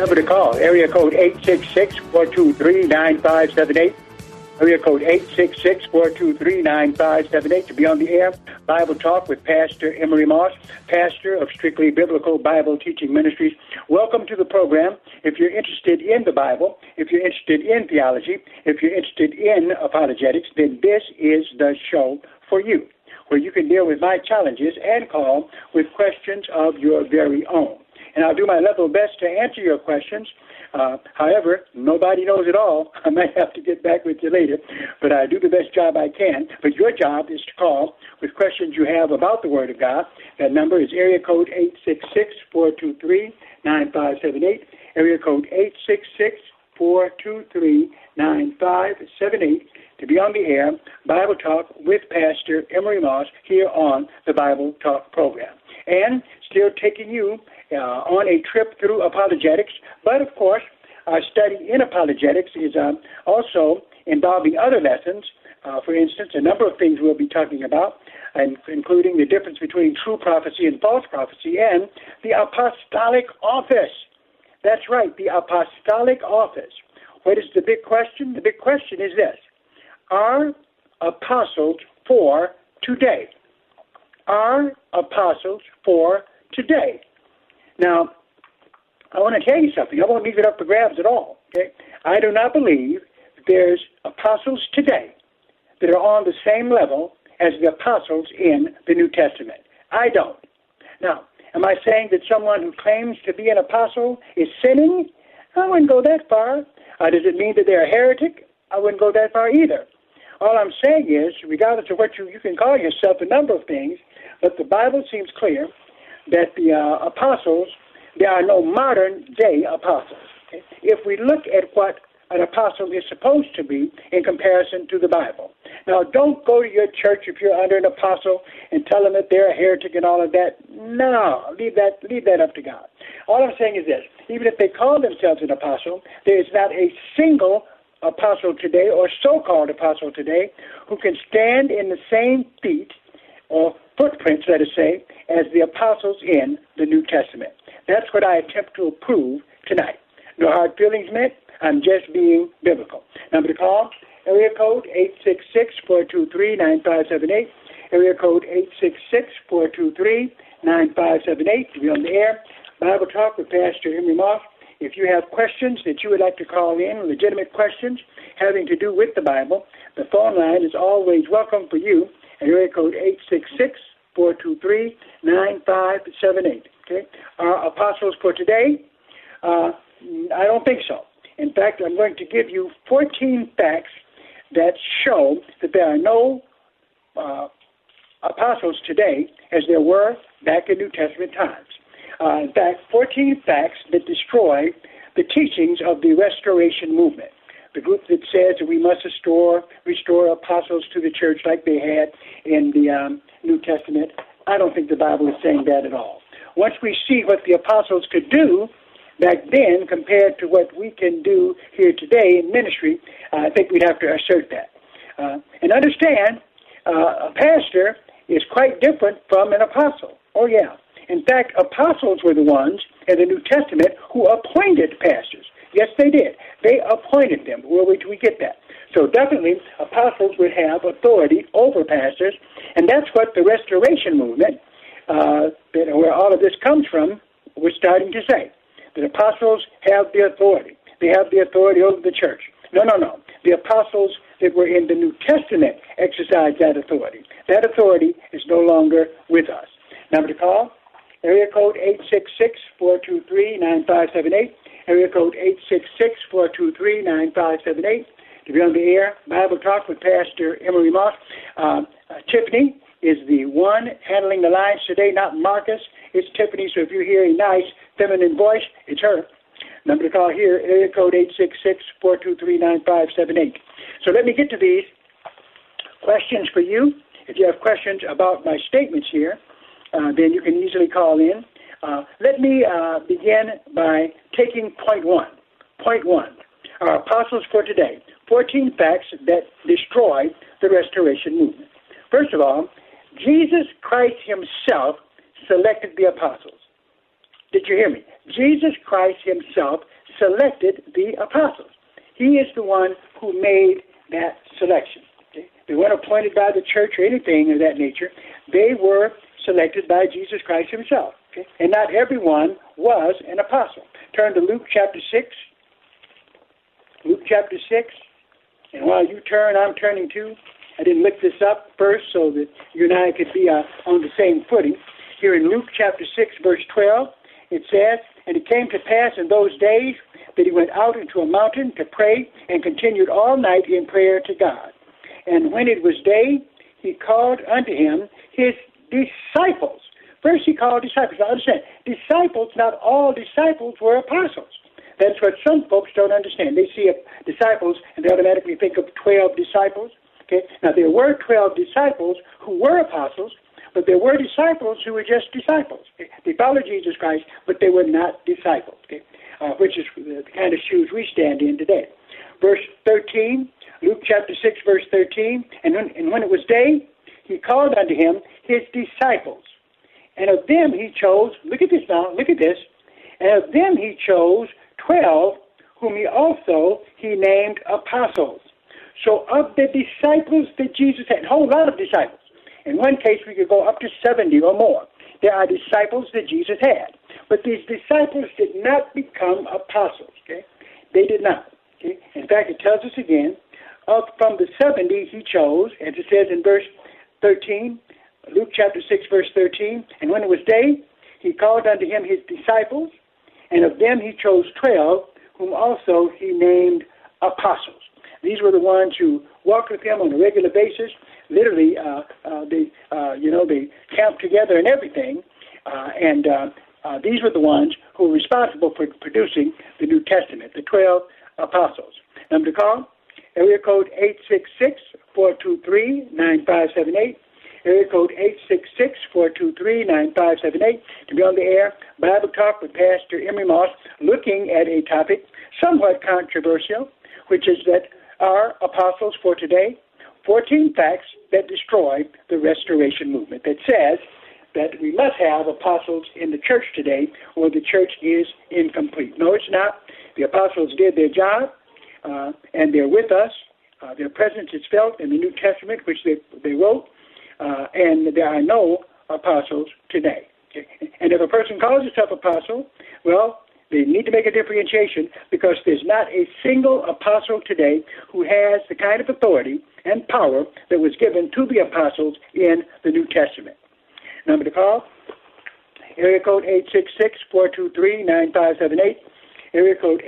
Number to call, area code 866-423-9578. Area code 866-423-9578 to be on the air. Bible Talk with Pastor Emery Moss, pastor of Strictly Biblical Bible Teaching Ministries. Welcome to the program. If you're interested in the Bible, if you're interested in theology, if you're interested in apologetics, then this is the show for you, where you can deal with my challenges and call with questions of your very own and I'll do my level best to answer your questions. Uh, however, nobody knows it all. I might have to get back with you later, but I do the best job I can. But your job is to call with questions you have about the Word of God. That number is area code eight six six four two three nine five seven eight. Area code eight six six four two three nine five seven eight to be on the air, Bible Talk with Pastor Emery Moss here on the Bible Talk program. And still taking you uh, on a trip through apologetics. But of course, our study in apologetics is uh, also involving other lessons. Uh, for instance, a number of things we'll be talking about, including the difference between true prophecy and false prophecy, and the apostolic office. That's right, the apostolic office. What is the big question? The big question is this Are apostles for today? Are apostles for today? Now, I want to tell you something. I won't leave it up for grabs at all. Okay? I do not believe there's apostles today that are on the same level as the apostles in the New Testament. I don't. Now, am I saying that someone who claims to be an apostle is sinning? I wouldn't go that far. Uh, does it mean that they're a heretic? I wouldn't go that far either. All I'm saying is, regardless of what you, you can call yourself a number of things, but the Bible seems clear that the uh, apostles, there are no modern day apostles. Okay? If we look at what an apostle is supposed to be in comparison to the Bible. Now, don't go to your church if you're under an apostle and tell them that they're a heretic and all of that. No, leave that leave that up to God. All I'm saying is this: even if they call themselves an apostle, there is not a single apostle today or so-called apostle today who can stand in the same feet or footprints, let us say, as the apostles in the New Testament. That's what I attempt to prove tonight. No hard feelings meant. I'm just being biblical. Number to call, area code 866-423-9578. Area code 866-423-9578 to be on the air. Bible Talk with Pastor Emery Moss. If you have questions that you would like to call in, legitimate questions having to do with the Bible, the phone line is always welcome for you area code 866-423-9578. Okay? Are apostles for today? Uh, I don't think so. In fact, I'm going to give you 14 facts that show that there are no uh, apostles today as there were back in New Testament times. Uh, in fact, 14 facts that destroy the teachings of the Restoration Movement the group that says that we must restore restore apostles to the church like they had in the um, New Testament. I don't think the Bible is saying that at all. Once we see what the apostles could do back then compared to what we can do here today in ministry, I think we'd have to assert that. Uh, and understand, uh, a pastor is quite different from an apostle. Oh, yeah. In fact, apostles were the ones in the New Testament who appointed pastors. Yes, they did. They appointed them. Where would we get that? So definitely, apostles would have authority over pastors, and that's what the Restoration movement, uh, where all of this comes from, was starting to say. The apostles have the authority. They have the authority over the church. No, no, no. The apostles that were in the New Testament exercised that authority. That authority is no longer with us. Number to call, area code 866-423-9578. Area code 866-423-9578. To be on the air, Bible Talk with Pastor Emery Moss. Uh, uh, Tiffany is the one handling the lines today, not Marcus. It's Tiffany, so if you hear a nice feminine voice, it's her. Number to call here, area code 866-423-9578. So let me get to these questions for you. If you have questions about my statements here, uh, then you can easily call in. Uh, let me uh, begin by taking point one. Point one. Our apostles for today. 14 facts that destroy the restoration movement. First of all, Jesus Christ himself selected the apostles. Did you hear me? Jesus Christ himself selected the apostles. He is the one who made that selection. They weren't appointed by the church or anything of that nature. They were selected by Jesus Christ himself. Okay? And not everyone was an apostle. Turn to Luke chapter 6. Luke chapter 6. And while you turn, I'm turning too. I didn't look this up first so that you and I could be uh, on the same footing. Here in Luke chapter 6, verse 12, it says, And it came to pass in those days that he went out into a mountain to pray and continued all night in prayer to God. And when it was day, he called unto him his disciples. First, he called disciples. Now, understand, disciples, not all disciples were apostles. That's what some folks don't understand. They see disciples and they automatically think of 12 disciples. Okay? Now, there were 12 disciples who were apostles, but there were disciples who were just disciples. Okay? They followed Jesus Christ, but they were not disciples, okay? uh, which is the kind of shoes we stand in today. Verse 13, Luke chapter 6, verse 13, and when, and when it was day, he called unto him his disciples. And of them he chose, look at this now, look at this, and of them he chose twelve, whom he also he named apostles. So of the disciples that Jesus had, a whole lot of disciples. In one case, we could go up to 70 or more. There are disciples that Jesus had. But these disciples did not become apostles. Okay? They did not. Okay? In fact, it tells us again, of from the 70 he chose, as it says in verse 13, Luke chapter 6, verse 13, and when it was day, he called unto him his disciples, and of them he chose twelve, whom also he named apostles. These were the ones who walked with him on a regular basis. Literally, uh, uh, they, uh, you know, they camped together and everything. Uh, and uh, uh, these were the ones who were responsible for producing the New Testament, the 12 apostles. Number to call, area code 866-423-9578. Area code 866-423-9578. To be on the air, Bible Talk with Pastor Emery Moss, looking at a topic somewhat controversial, which is that our apostles for today, 14 facts that destroy the restoration movement that says that we must have apostles in the church today or the church is incomplete. No, it's not. The apostles did their job uh, and they're with us. Uh, their presence is felt in the New Testament, which they, they wrote, uh, and there are no apostles today. And if a person calls himself apostle, well, they need to make a differentiation because there's not a single apostle today who has the kind of authority and power that was given to the apostles in the New Testament. Number to call, area code 866-423-9578. Area code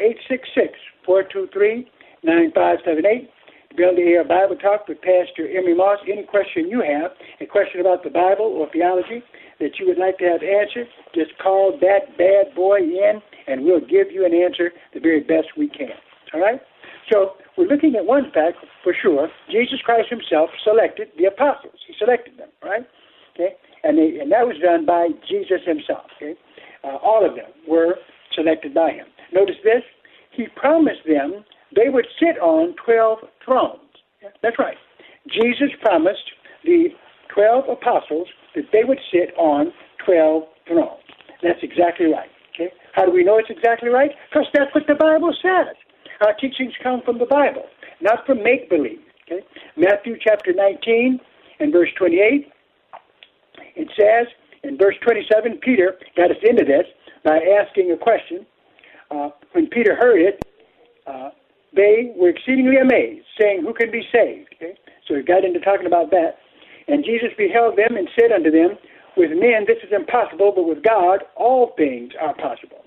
866-423-9578. To be able to hear Bible Talk with Pastor Emery Moss. Any question you have, a question about the Bible or theology that you would like to have answered, just call that bad boy in and we'll give you an answer the very best we can. All right? So we're looking at one fact for sure. Jesus Christ himself selected the apostles. He selected them, right? Okay? and, they, and that was done by Jesus himself. Okay, uh, all of them were selected by him. Notice this: he promised them they would sit on twelve thrones. That's right. Jesus promised the twelve apostles that they would sit on twelve thrones. That's exactly right. Okay? How do we know it's exactly right? Because that's what the Bible says. Our teachings come from the Bible, not from make believe. Okay? Matthew chapter 19 and verse 28, it says, in verse 27, Peter got us into this by asking a question. Uh, when Peter heard it, uh, they were exceedingly amazed, saying, Who can be saved? Okay? So he got into talking about that. And Jesus beheld them and said unto them, With men this is impossible, but with God all things are possible.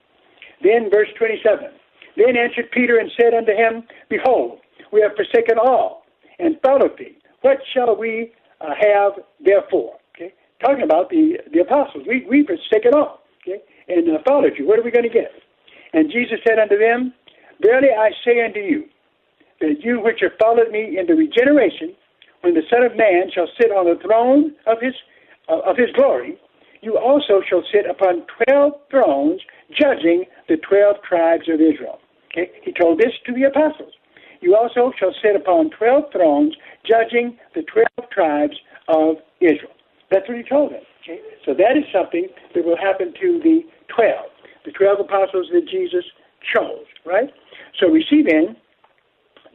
Then, verse 27 Then answered Peter and said unto him, Behold, we have forsaken all and followed thee. What shall we uh, have therefore? Okay, talking about the, the apostles. We, we've forsaken all okay, and uh, followed you. What are we going to get? And Jesus said unto them, Verily I say unto you, that you which have followed me in the regeneration, when the Son of Man shall sit on the throne of his uh, of his glory, you also shall sit upon twelve thrones, judging the twelve tribes of Israel. Okay? He told this to the apostles. You also shall sit upon twelve thrones, judging the twelve tribes of Israel. That's what he told them. Okay? So that is something that will happen to the twelve, the twelve apostles that Jesus chose, right? So we see then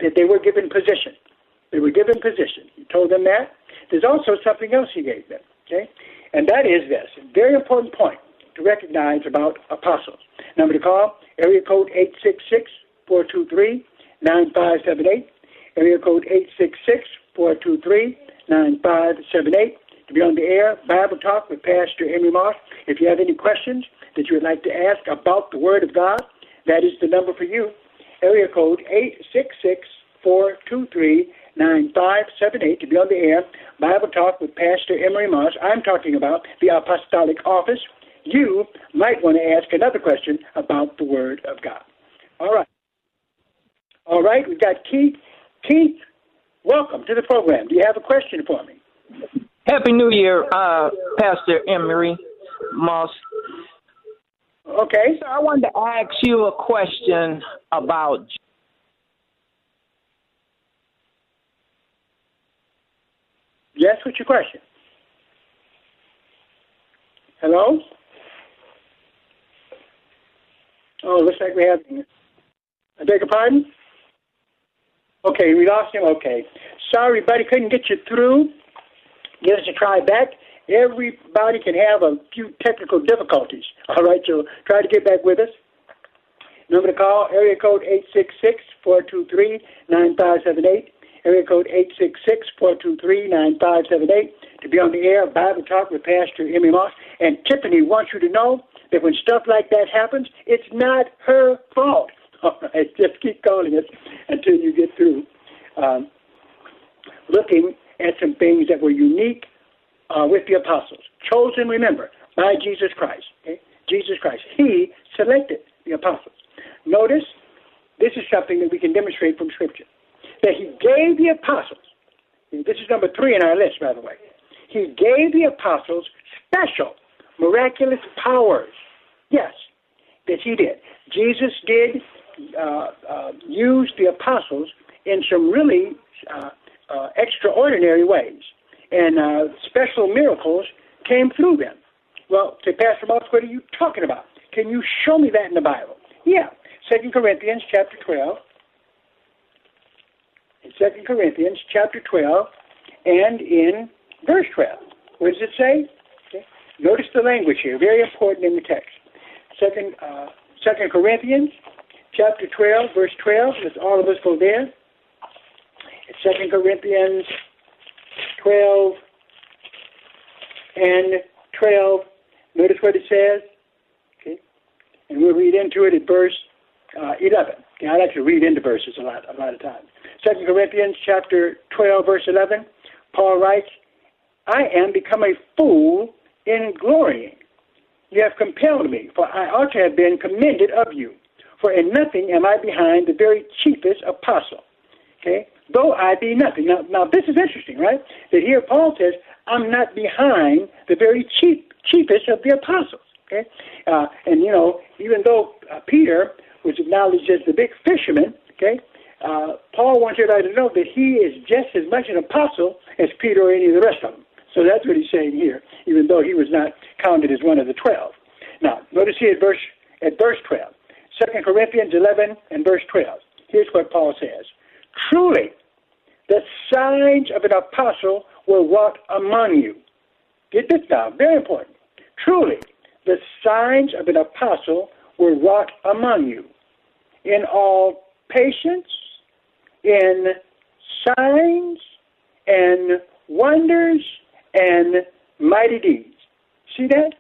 that they were given position. They were given position. He told them that. There's also something else he gave them, okay? And that is this, very important point to recognize about apostles. Number to call, area code 866-423-9578. Area code 866-423-9578. To be on the air, Bible Talk with Pastor Emery Moss. If you have any questions that you would like to ask about the Word of God, that is the number for you. Area code 866-423-9578 to be on the air. Bible Talk with Pastor Emery Moss. I'm talking about the Apostolic Office. You might want to ask another question about the Word of God. All right. All right, we've got Keith. Keith, welcome to the program. Do you have a question for me? Happy New Year, uh, Pastor Emery Moss. Okay. So I wanted to ask you a question about. Yes, what's your question? Hello? Oh, looks like we have. I beg your pardon? Okay, we lost him. Okay. Sorry, buddy, couldn't get you through. Give us a try back. Everybody can have a few technical difficulties. All right, so try to get back with us. Number to call, area code 866-423-9578. Area code 866-423-9578 to be on the air, of Bible Talk with Pastor Emery Moss. And Tiffany wants you to know that when stuff like that happens, it's not her fault. All right, just keep calling us until you get through. Um, looking at some things that were unique uh, with the apostles, chosen, remember, by Jesus Christ. Okay? Jesus Christ. He selected the apostles. Notice, this is something that we can demonstrate from Scripture. That he gave the apostles, this is number three in our list, by the way. He gave the apostles special, miraculous powers. Yes, that he did. Jesus did uh, uh, use the apostles in some really uh, uh extraordinary ways and uh, special miracles came through them. Well, say, Pastor Moss, what are you talking about? Can you show me that in the Bible? Yeah, Second Corinthians chapter 12. In Second Corinthians chapter 12 and in verse 12. What does it say? Okay. Notice the language here, very important in the text. Second, uh, Second Corinthians chapter 12, verse 12. Let's all of us go there. Second Corinthians 12 and 12. Notice what it says. Okay, and we'll read into it at verse uh, 11. Okay, I like to read into verses a lot, a lot of times. Second Corinthians chapter 12, verse 11. Paul writes, "I am become a fool in glorying. You have compelled me, for I ought to have been commended of you. For in nothing am I behind the very chiefest apostle." Okay, though I be nothing. Now, now this is interesting, right? That here Paul says, I'm not behind the very chief, chiefest of the apostles. Okay, uh, and you know, even though uh, Peter was acknowledged as the big fisherman, okay, uh, Paul wants everybody to know that he is just as much an apostle as Peter or any of the rest of them. So that's what he's saying here, even though he was not counted as one of the twelve. Now, notice here at verse at verse 12. 2 Corinthians 11 and verse 12. Here's what Paul says. Truly, the signs of an apostle were wrought among you. Get this now, very important. Truly, the signs of an apostle were wrought among you in all patience, in signs and wonders and mighty deeds. See that?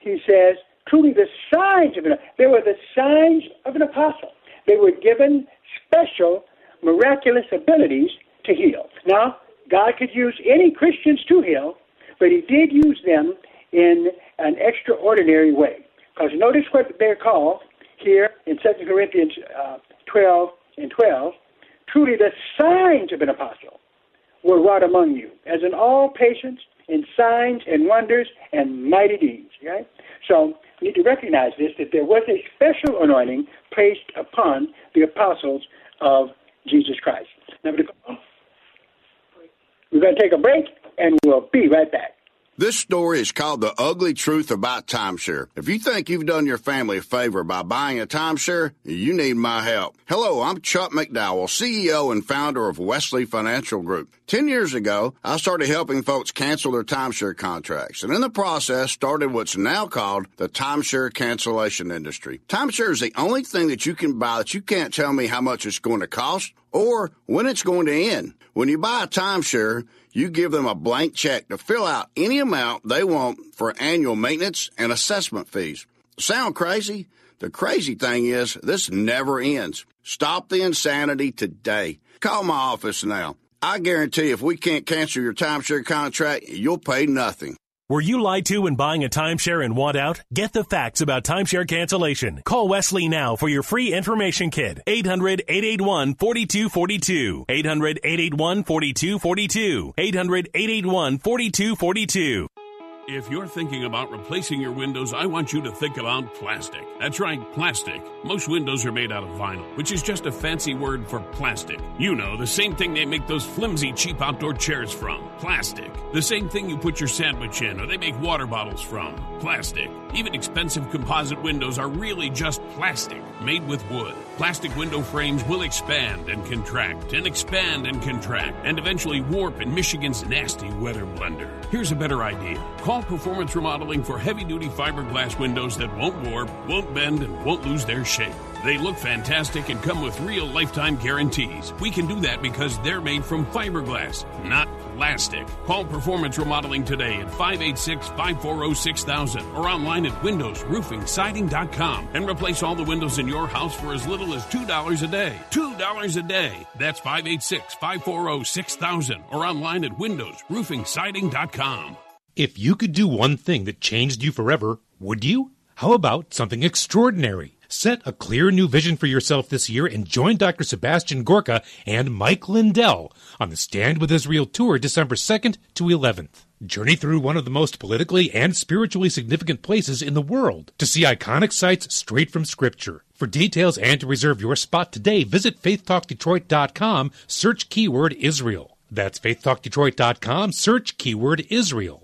He says, truly the signs of an they were the signs of an apostle. They were given special miraculous abilities to heal. Now, God could use any Christians to heal, but he did use them in an extraordinary way. Because notice what they're called here in 2 Corinthians uh, 12 and 12. Truly the signs of an apostle were wrought among you, as in all patience, in signs and wonders and mighty deeds. Right? So we need to recognize this that there was a special anointing placed upon the apostles of Jesus Christ. Now, we're going to take a break and we'll be right back. This story is called The Ugly Truth About Timeshare. If you think you've done your family a favor by buying a timeshare, you need my help. Hello, I'm Chuck McDowell, CEO and founder of Wesley Financial Group. Ten years ago, I started helping folks cancel their timeshare contracts, and in the process started what's now called the timeshare cancellation industry. Timeshare is the only thing that you can buy that you can't tell me how much it's going to cost or when it's going to end. When you buy a timeshare, you give them a blank check to fill out any amount they want for annual maintenance and assessment fees. Sound crazy? The crazy thing is, this never ends. Stop the insanity today. Call my office now. I guarantee if we can't cancel your timeshare contract, you'll pay nothing. Were you lied to when buying a timeshare and want out? Get the facts about timeshare cancellation. Call Wesley now for your free information kit. 800-881-4242. 800-881-4242. 800-881-4242. If you're thinking about replacing your windows, I want you to think about plastic. That's right, plastic. Most windows are made out of vinyl, which is just a fancy word for plastic. You know, the same thing they make those flimsy, cheap outdoor chairs from. Plastic. The same thing you put your sandwich in or they make water bottles from. Plastic. Even expensive composite windows are really just plastic, made with wood. Plastic window frames will expand and contract, and expand and contract, and eventually warp in Michigan's nasty weather blender. Here's a better idea. Call Performance Remodeling for heavy duty fiberglass windows that won't warp, won't bend, and won't lose their shape. They look fantastic and come with real lifetime guarantees. We can do that because they're made from fiberglass, not plastic. Call Performance Remodeling today at 586 540 6000 or online at windowsroofingsiding.com and replace all the windows in your house for as little as $2 a day. $2 a day. That's 586 540 6000 or online at windowsroofingsiding.com. If you could do one thing that changed you forever, would you? How about something extraordinary? Set a clear new vision for yourself this year and join Dr. Sebastian Gorka and Mike Lindell on the Stand with Israel tour December 2nd to 11th. Journey through one of the most politically and spiritually significant places in the world to see iconic sites straight from Scripture. For details and to reserve your spot today, visit faithtalkdetroit.com, search keyword Israel. That's faithtalkdetroit.com, search keyword Israel.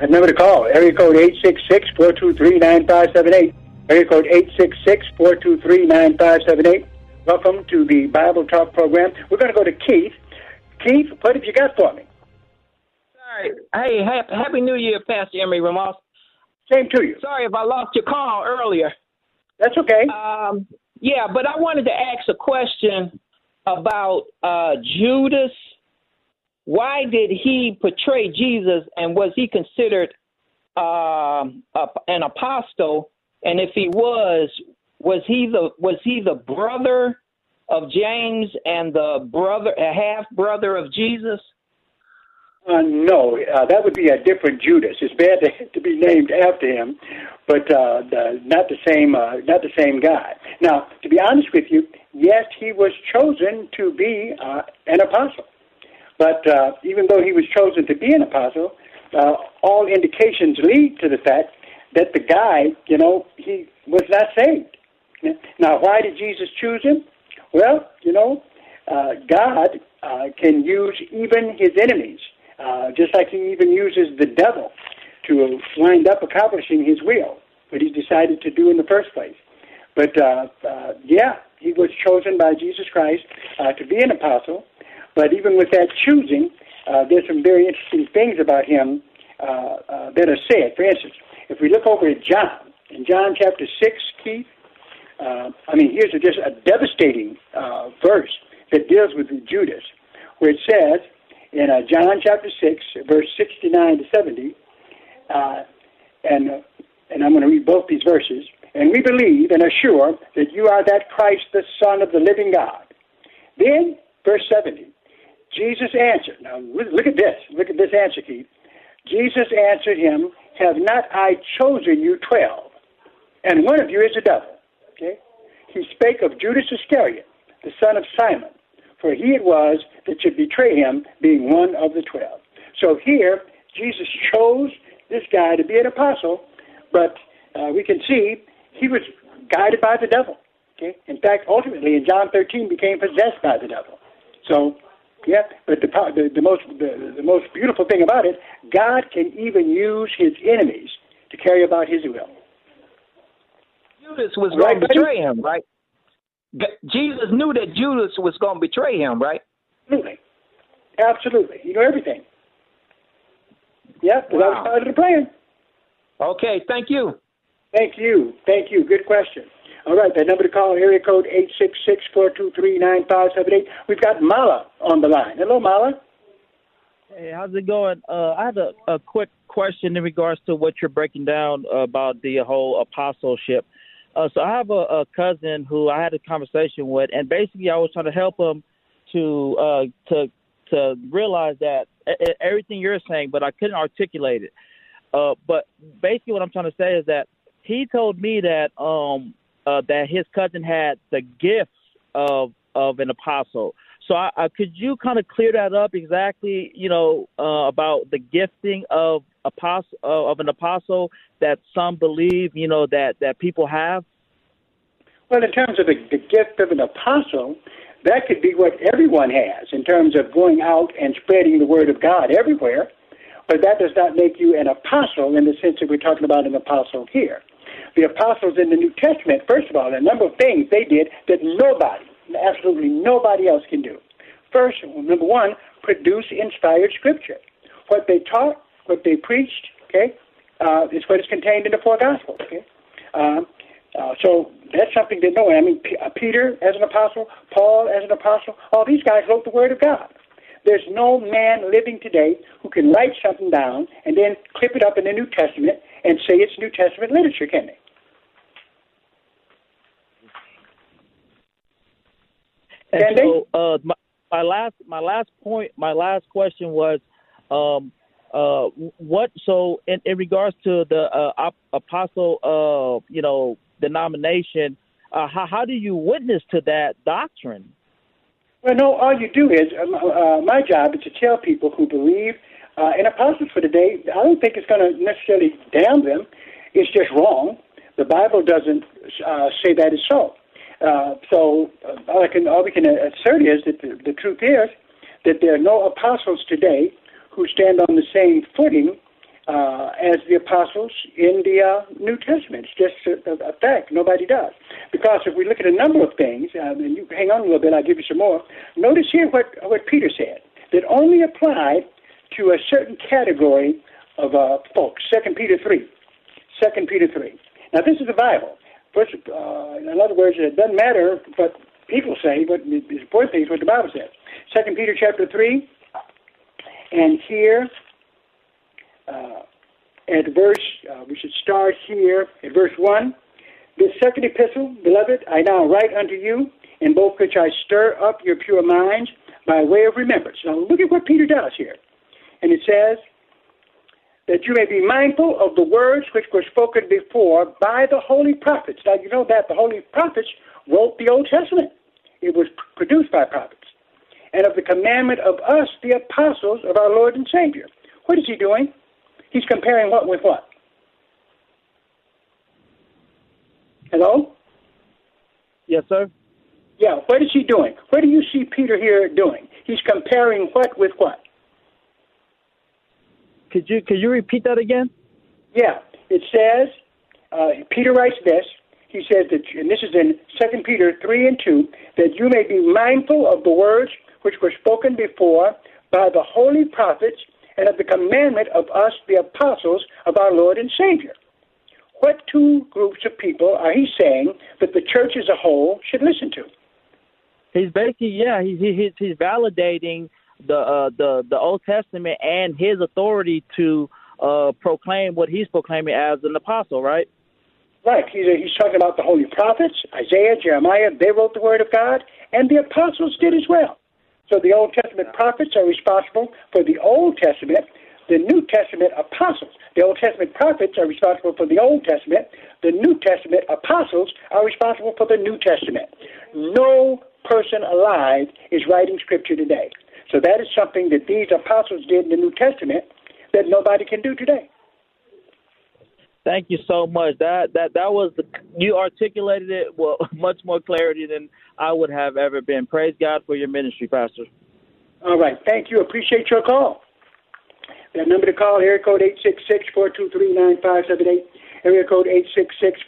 That number to call, area code 866-423-9578. Area code 866-423-9578. Welcome to the Bible Talk program. We're going to go to Keith. Keith, what have you got for me? Sorry. Hey, happy New Year, Pastor Emery Ramos. Same to you. Sorry if I lost your call earlier. That's okay. Um, yeah, but I wanted to ask a question about uh, Judas why did he portray Jesus and was he considered uh, an apostle? And if he was, was he the was he the brother of James and the brother a half brother of Jesus? Uh, no, uh, that would be a different Judas. It's bad to, to be named after him, but uh, the, not the same. Uh, not the same guy. Now, to be honest with you, yes, he was chosen to be uh, an apostle. But uh, even though he was chosen to be an apostle, uh, all indications lead to the fact that the guy, you know, he was not saved. Now, why did Jesus choose him? Well, you know, uh, God uh, can use even his enemies, uh, just like he even uses the devil to wind up accomplishing his will, what he decided to do in the first place. But uh, uh, yeah, he was chosen by Jesus Christ uh, to be an apostle. But even with that choosing, uh, there's some very interesting things about him uh, uh, that are said. For instance, if we look over at John, in John chapter 6, Keith, uh, I mean, here's a, just a devastating uh, verse that deals with Judas, where it says in John chapter 6, verse 69 to 70, uh, and, and I'm going to read both these verses. And we believe and are sure that you are that Christ, the Son of the living God. Then, verse 70, Jesus answered. Now, look at this. Look at this answer, Keith. Jesus answered him, Have not I chosen you twelve? And one of you is a devil. Okay? He spake of Judas Iscariot, the son of Simon, for he it was that should betray him, being one of the twelve. So here, Jesus chose this guy to be an apostle, but uh, we can see he was guided by the devil. Okay? In fact, ultimately, in John 13, became possessed by the devil. So, yeah, but the, the, the most the, the most beautiful thing about it, God can even use His enemies to carry about His will. Judas was going to betray him, right? Jesus knew that Judas was going to betray him, right? Absolutely, absolutely. You know everything. Yeah, wow. that was part of the plan. Okay, thank you. Thank you. Thank you. Good question. All right, that number to call, area code eight six six four two three nine five seven eight. We've got Mala on the line. Hello, Mala. Hey, how's it going? Uh, I had a, a quick question in regards to what you're breaking down about the whole apostleship. Uh, so I have a, a cousin who I had a conversation with, and basically I was trying to help him to uh, to to realize that everything you're saying, but I couldn't articulate it. Uh, but basically, what I'm trying to say is that he told me that um uh, that his cousin had the gifts of of an apostle. So, I, I, could you kind of clear that up exactly? You know uh, about the gifting of apostle uh, of an apostle that some believe. You know that that people have. Well, in terms of the, the gift of an apostle, that could be what everyone has in terms of going out and spreading the word of God everywhere. But that does not make you an apostle in the sense that we're talking about an apostle here the apostles in the New Testament, first of all, a number of things they did that nobody, absolutely nobody else can do. First, number one, produce inspired scripture. What they taught, what they preached, okay, uh, is what is contained in the four gospels. Okay, um, uh, so that's something that no one. I mean, P- uh, Peter as an apostle, Paul as an apostle, all these guys wrote the word of God. There's no man living today who can write something down and then clip it up in the New Testament and say it's New Testament literature, can they? And so, uh, my, my last my last point, my last question was, um, uh, what? So, in, in regards to the uh, apostle, uh, you know, denomination, uh, how how do you witness to that doctrine? Well, no. All you do is um, uh, my job is to tell people who believe uh, in apostles for today. I don't think it's going to necessarily damn them. It's just wrong. The Bible doesn't uh, say that is so. Uh, so uh, all, I can, all we can assert is that the, the truth is that there are no apostles today who stand on the same footing uh, as the apostles in the uh, New Testament. It's just a, a, fact. Nobody does. Because if we look at a number of things, um, and you hang on a little bit, I'll give you some more. Notice here what, what Peter said that only applied to a certain category of uh, folks. Second Peter three. Second Peter three. Now this is the Bible. First, uh, in other words, it doesn't matter what people say, but the important thing is what the Bible says. Second Peter chapter three, and here uh, at verse, uh, we should start here at verse one. This second epistle, beloved, I now write unto you, in both which I stir up your pure minds by way of remembrance. Now look at what Peter does here. And it says, that you may be mindful of the words which were spoken before by the holy prophets. Now, you know that the holy prophets wrote the Old Testament, it was produced by prophets. And of the commandment of us, the apostles of our Lord and Savior. What is he doing? He's comparing what with what? Hello? Yes, sir. Yeah, what is he doing? What do you see Peter here doing? He's comparing what with what? Could you could you repeat that again? Yeah, it says uh, Peter writes this. He says that, and this is in Second Peter three and two, that you may be mindful of the words which were spoken before by the holy prophets and of the commandment of us, the apostles of our Lord and Savior. What two groups of people are he saying that the church as a whole should listen to? He's basically, yeah, he's he's, he's validating the uh, the the Old Testament and his authority to uh, proclaim what he's proclaiming as an apostle, right? Right. He's, he's talking about the holy prophets, Isaiah, Jeremiah. They wrote the word of God, and the apostles did as well. So the Old Testament prophets are responsible for the Old Testament. The New Testament apostles, the Old Testament prophets are responsible for the Old Testament. The New Testament apostles are responsible for the New Testament. No person alive is writing scripture today. So that is something that these apostles did in the New Testament that nobody can do today. Thank you so much. That that that was the you articulated it well much more clarity than I would have ever been. Praise God for your ministry, Pastor. All right. Thank you. Appreciate your call. That number to call, area code 866-423-9578. Area code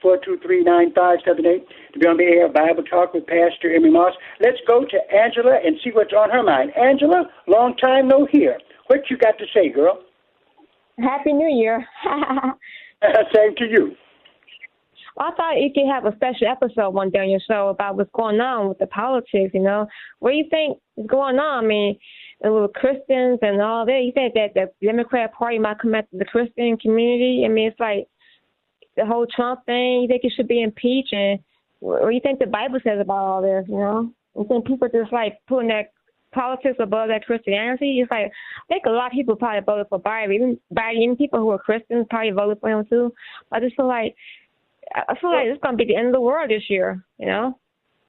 866-423-9578 to be on the air Bible Talk with Pastor Emery Moss. Let's go to Angela and see what's on her mind. Angela, long time no hear. What you got to say, girl? Happy New Year. Same to you. I thought you could have a special episode one day on your show about what's going on with the politics, you know. What do you think is going on? I mean, with Christians and all that, you think that the Democrat Party might come after the Christian community? I mean, it's like the whole Trump thing. You think it should be impeached? And what do you think the Bible says about all this? You know, you think people just like putting that politics above that Christianity? It's like I think a lot of people probably voted for Biden. Even Biden, even people who are Christians probably voted for him too. I just feel like I feel like it's going to be the end of the world this year. You know.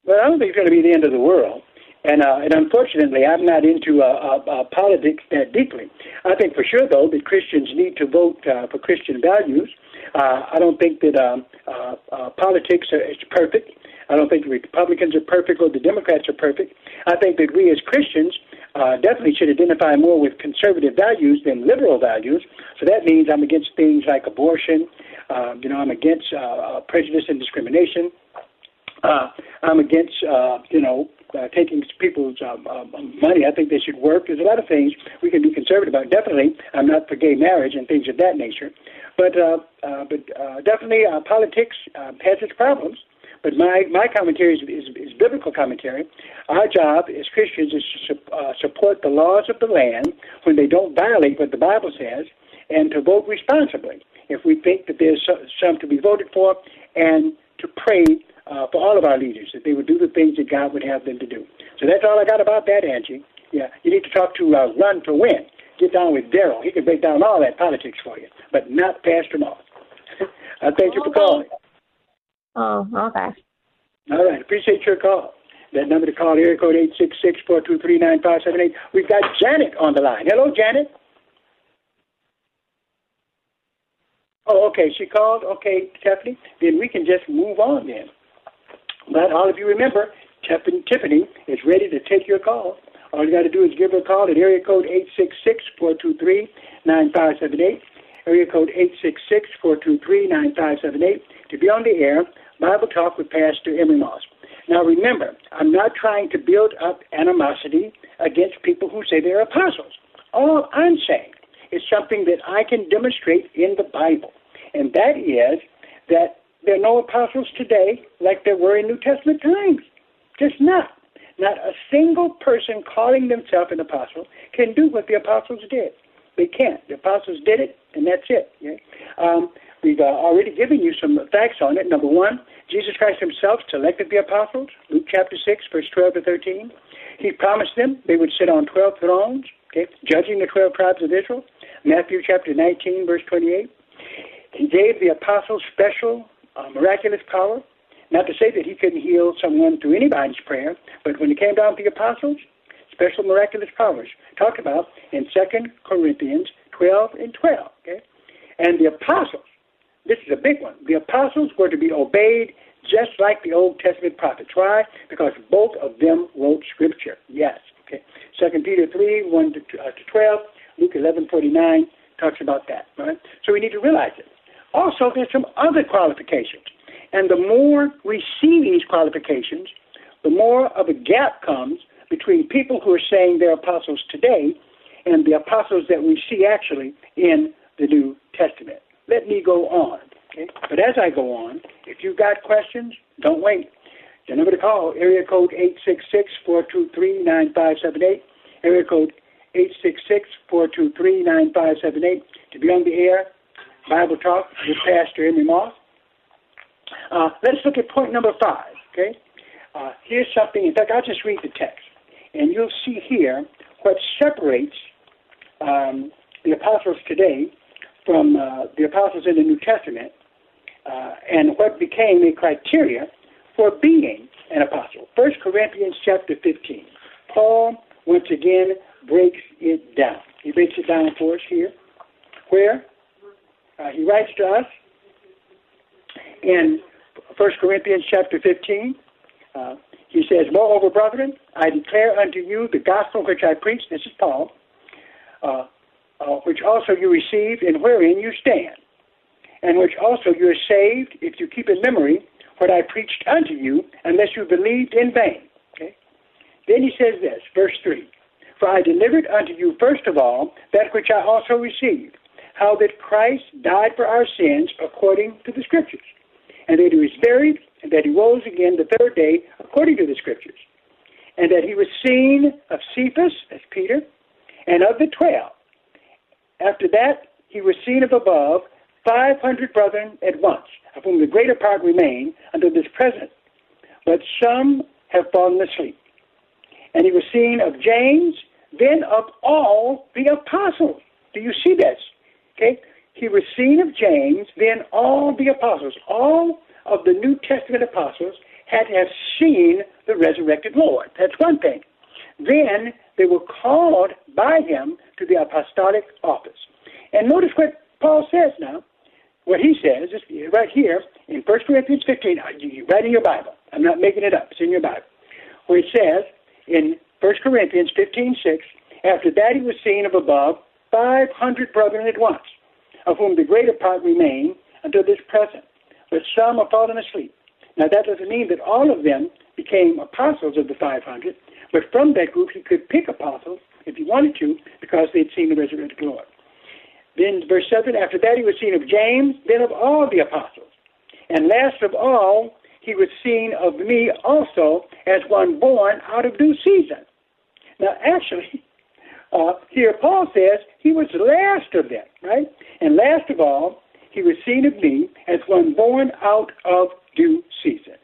Well, I don't think it's going to be the end of the world. And, uh, and unfortunately, I'm not into uh, uh, uh, politics that deeply. I think for sure, though, that Christians need to vote uh, for Christian values. Uh, I don't think that um, uh, uh, politics are, is perfect. I don't think the Republicans are perfect or the Democrats are perfect. I think that we as Christians uh, definitely should identify more with conservative values than liberal values. So that means I'm against things like abortion. Uh, you know, I'm against uh, uh, prejudice and discrimination. Uh, I'm against, uh, you know, uh, taking people's um, um, money. I think they should work. There's a lot of things we can be conservative about. Definitely, I'm not for gay marriage and things of that nature. But uh, uh, but uh, definitely, uh, politics uh, has its problems. But my, my commentary is, is, is biblical commentary. Our job as Christians is to su- uh, support the laws of the land when they don't violate what the Bible says, and to vote responsibly if we think that there's some to be voted for, and to pray uh, for all of our leaders that they would do the things that God would have them to do. So that's all I got about that, Angie. Yeah, you need to talk to uh, Run to Win. Get down with Daryl. He can break down all that politics for you, but not Pastor Moss. I thank you for calling. Oh, okay. All right, appreciate your call. That number to call, area code eight six six four two three nine five seven eight. We've got Janet on the line. Hello, Janet. Oh, okay. She called. Okay, Tiffany. Then we can just move on then. But all of you remember, Tiffany is ready to take your call. All you got to do is give her a call at area code 866-423-9578, area code 866-423-9578 to be on the air, Bible Talk with Pastor Emery Moss. Now remember, I'm not trying to build up animosity against people who say they're apostles. All I'm saying is something that I can demonstrate in the Bible, and that is that there are no apostles today like there were in New Testament times. Just not. Not a single person calling themselves an apostle can do what the apostles did. They can't. The apostles did it, and that's it. Yeah? Um, we've uh, already given you some facts on it. Number one, Jesus Christ himself selected the apostles, Luke chapter 6, verse 12 to 13. He promised them they would sit on 12 thrones, okay, judging the 12 tribes of Israel, Matthew chapter 19, verse 28. He gave the apostles special uh, miraculous power. Not to say that he couldn't heal someone through anybody's prayer, but when it came down to the apostles, special miraculous powers talked about in 2 Corinthians 12 and 12. Okay? And the apostles, this is a big one, the apostles were to be obeyed just like the Old Testament prophets. Why? Because both of them wrote Scripture. Yes. Okay. 2 Peter 3, 1 to, uh, to 12, Luke 11, 49 talks about that. Right? So we need to realize it. Also, there's some other qualifications. And the more we see these qualifications, the more of a gap comes between people who are saying they're apostles today and the apostles that we see actually in the New Testament. Let me go on. Okay? But as I go on, if you've got questions, don't wait. The number to call, area code 866-423-9578, area code 866-423-9578 to be on the air Bible Talk with Pastor Emery Moss. Uh, let's look at point number five, okay? Uh, here's something, in fact, I'll just read the text, and you'll see here what separates um, the apostles today from uh, the apostles in the New Testament uh, and what became a criteria for being an apostle. First Corinthians chapter 15. Paul, once again, breaks it down. He breaks it down for us here, where uh, he writes to us in 1 Corinthians chapter 15. Uh, he says, Moreover, brethren, I declare unto you the gospel which I preach, this is Paul, uh, uh, which also you received and wherein you stand, and which also you are saved if you keep in memory what I preached unto you, unless you believed in vain. Okay? Then he says this, verse 3 For I delivered unto you first of all that which I also received how that Christ died for our sins according to the Scriptures, and that he was buried, and that he rose again the third day according to the Scriptures, and that he was seen of Cephas, as Peter, and of the twelve. After that, he was seen of above five hundred brethren at once, of whom the greater part remain until this present, but some have fallen asleep. And he was seen of James, then of all the apostles. Do you see this? Okay? He was seen of James, then all the apostles, all of the New Testament apostles had to have seen the resurrected Lord. That's one thing. Then they were called by him to the apostolic office. And notice what Paul says now. What he says is right here in 1 Corinthians 15, uh, right in your Bible. I'm not making it up. It's in your Bible. Where it says in 1 Corinthians 15, 6, after that he was seen of above 500 brethren at once, of whom the greater part remain until this present, but some are fallen asleep. Now, that doesn't mean that all of them became apostles of the 500, but from that group he could pick apostles if he wanted to because they'd seen the resurrected Lord. Then, verse 7 after that he was seen of James, then of all the apostles. And last of all, he was seen of me also as one born out of due season. Now, actually, uh, here Paul says he was last of them, right? And last of all, he was seen of me as one born out of due season.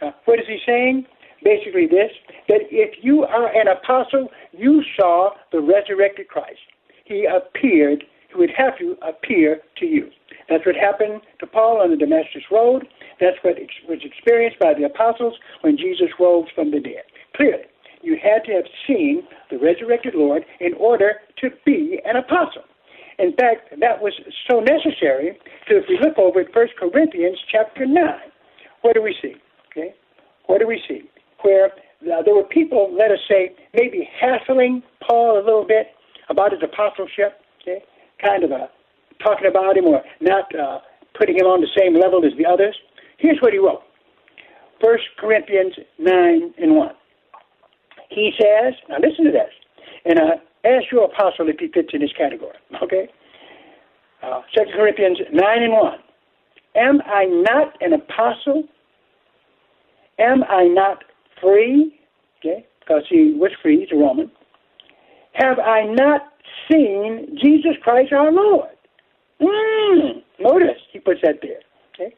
Uh, what is he saying? Basically, this that if you are an apostle, you saw the resurrected Christ. He appeared, he would have to appear to you. That's what happened to Paul on the Damascus Road. That's what was experienced by the apostles when Jesus rose from the dead. Clearly you had to have seen the resurrected Lord in order to be an apostle. In fact, that was so necessary. So if we look over at 1 Corinthians chapter 9, what do we see? Okay? What do we see? Where uh, there were people, let us say, maybe hassling Paul a little bit about his apostleship, okay? kind of uh, talking about him or not uh, putting him on the same level as the others. Here's what he wrote 1 Corinthians 9 and 1. He says, now listen to this, and uh, ask your apostle if he fits in this category, okay? Uh, 2 Corinthians 9 and 1. Am I not an apostle? Am I not free? Okay, because he was free, he's a Roman. Have I not seen Jesus Christ our Lord? Mm. Notice he puts that there. Okay?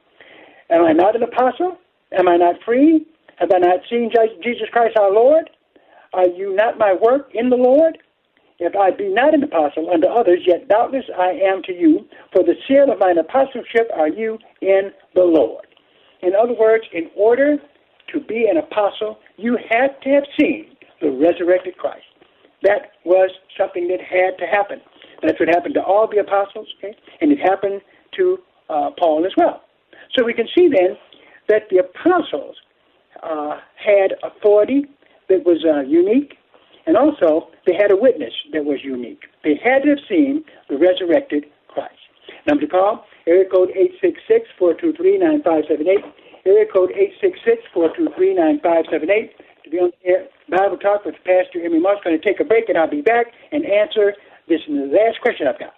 Am I not an apostle? Am I not free? Have I not seen Jesus Christ our Lord? Are you not my work in the Lord? If I be not an apostle unto others, yet doubtless I am to you, for the seal of mine apostleship are you in the Lord. In other words, in order to be an apostle, you had to have seen the resurrected Christ. That was something that had to happen. That's what happened to all the apostles, okay? And it happened to uh, Paul as well. So we can see then that the apostles uh, had authority that was uh, unique, and also they had a witness that was unique. They had to have seen the resurrected Christ. Number to call, area code 866-423-9578, area code 866-423-9578. To be on air, Bible Talk with Pastor Emery Moss. Going to take a break, and I'll be back and answer this last question I've got.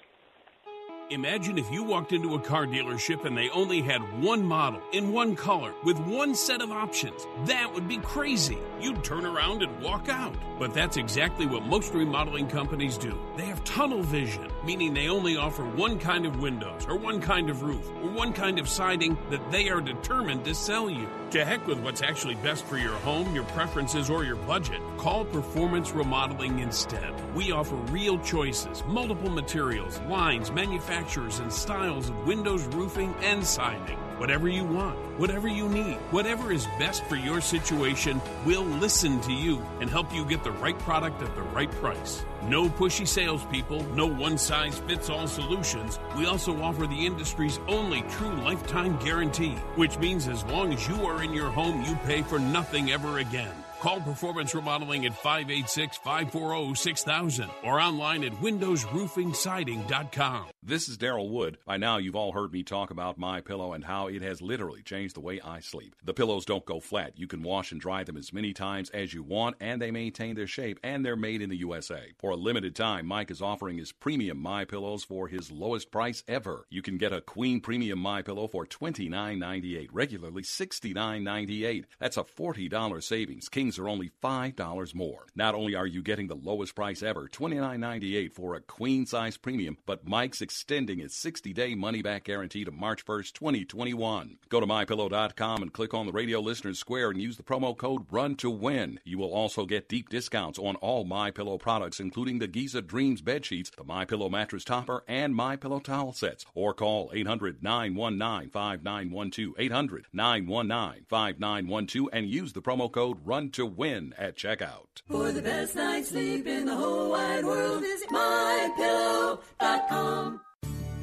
Imagine if you walked into a car dealership and they only had one model in one color with one set of options. That would be crazy. You'd turn around and walk out. But that's exactly what most remodeling companies do. They have tunnel vision, meaning they only offer one kind of windows or one kind of roof or one kind of siding that they are determined to sell you. To heck with what's actually best for your home, your preferences, or your budget. Call Performance Remodeling instead. We offer real choices, multiple materials, lines, manufacturers, and styles of windows, roofing, and siding. Whatever you want, whatever you need, whatever is best for your situation, we'll listen to you and help you get the right product at the right price. No pushy salespeople, no one size fits all solutions. We also offer the industry's only true lifetime guarantee, which means as long as you are in your home, you pay for nothing ever again. Call Performance Remodeling at 586 540 6000 or online at windowsroofingsiding.com. This is Daryl Wood. By now, you've all heard me talk about My Pillow and how it has literally changed the way I sleep. The pillows don't go flat. You can wash and dry them as many times as you want, and they maintain their shape, and they're made in the USA. For a limited time, Mike is offering his premium My Pillows for his lowest price ever. You can get a Queen Premium My Pillow for $29.98, regularly $69.98. That's a $40 savings. Kings are only $5 more. Not only are you getting the lowest price ever, $29.98 for a queen size premium, but Mike's extending its 60 day money back guarantee to March 1st, 2021. Go to mypillow.com and click on the radio listeners square and use the promo code RUN to win. You will also get deep discounts on all My Pillow products, including the Giza Dreams bed sheets, the My Pillow mattress topper, and My Pillow towel sets. Or call 800 919 5912. 800 919 5912 and use the promo code RUN to win at checkout. For the best night's sleep in the whole wide world, visit mypillow.com.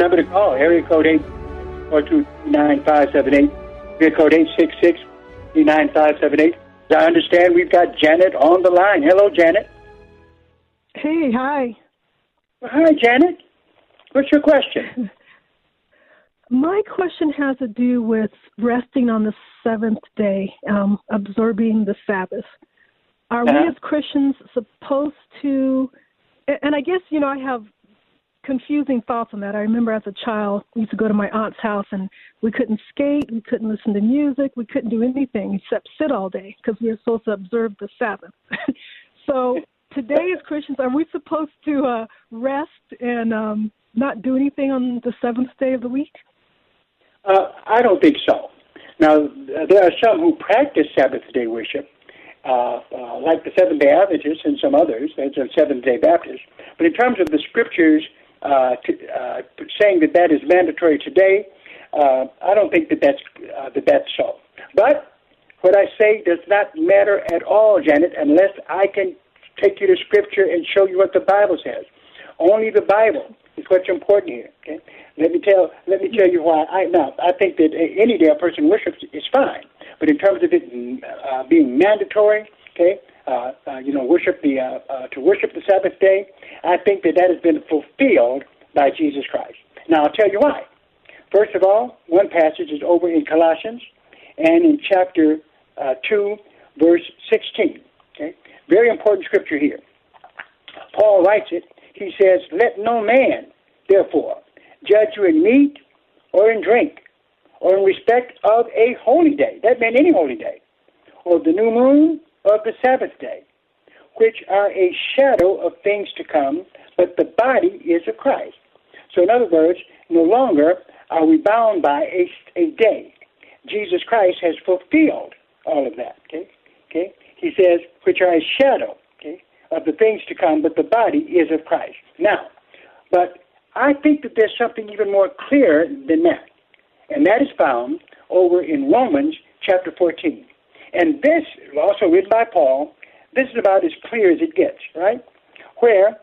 Number to call, area code 842-9578, area code 866-9578. I understand we've got Janet on the line. Hello, Janet. Hey, hi. Well, hi, Janet. What's your question? My question has to do with resting on the seventh day, um, absorbing the Sabbath. Are Uh-huh. we as Christians supposed to? And I guess you know I have confusing thoughts on that. I remember as a child, we used to go to my aunt's house and we couldn't skate, we couldn't listen to music, we couldn't do anything except sit all day because we were supposed to observe the Sabbath. so today, as Christians, are we supposed to uh, rest and um, not do anything on the seventh day of the week? Uh, I don't think so. Now, there are some who practice Sabbath day worship, uh, uh, like the Seventh day Adventists and some others, as a Seventh day Baptists. But in terms of the scriptures uh, to, uh, saying that that is mandatory today, uh, I don't think that that's, uh, that that's so. But what I say does not matter at all, Janet, unless I can take you to Scripture and show you what the Bible says. Only the Bible is what's important here. Okay? Let me tell let me tell you why. I now I think that any day a person worships is fine, but in terms of it uh, being mandatory, okay, uh, uh, you know, worship the uh, uh, to worship the Sabbath day, I think that that has been fulfilled by Jesus Christ. Now I'll tell you why. First of all, one passage is over in Colossians and in chapter uh, 2, verse 16. Okay? Very important scripture here. Paul writes it. He says, Let no man, therefore, judge you in meat or in drink or in respect of a holy day. That meant any holy day. Or the new moon or the Sabbath day, which are a shadow of things to come, but the body is of Christ. So, in other words, no longer are we bound by a, a day. Jesus Christ has fulfilled all of that. Okay, okay. He says, which are a shadow, okay, of the things to come, but the body is of Christ. Now, but I think that there's something even more clear than that, and that is found over in Romans chapter 14. And this, also written by Paul, this is about as clear as it gets, right? Where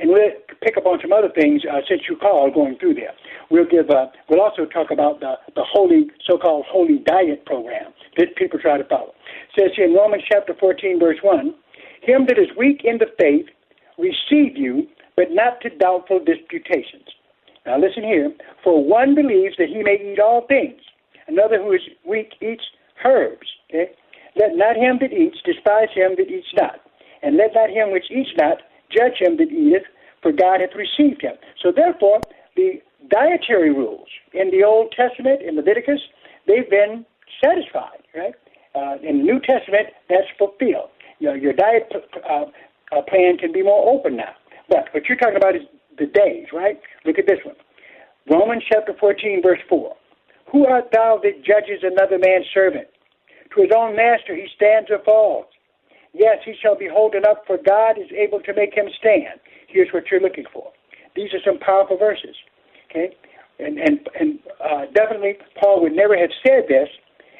and we'll pick up on some other things uh, since you called going through there. We'll give. Uh, we'll also talk about the the holy so-called holy diet program that people try to follow. It says here in Romans chapter 14, verse one, "Him that is weak in the faith receive you, but not to doubtful disputations." Now listen here. For one believes that he may eat all things; another who is weak eats herbs. Okay? Let not him that eats despise him that eats not, and let not him which eats not judge him that eateth, for God hath received him. So therefore, the dietary rules in the Old Testament, in Leviticus, they've been satisfied, right? Uh, in the New Testament, that's fulfilled. You know, your diet uh, uh, plan can be more open now. But what you're talking about is the days, right? Look at this one. Romans chapter 14, verse 4. Who art thou that judges another man's servant? To his own master he stands or falls. Yes, he shall be holding up, for God is able to make him stand. Here's what you're looking for. These are some powerful verses. Okay? And, and, and uh, definitely, Paul would never have said this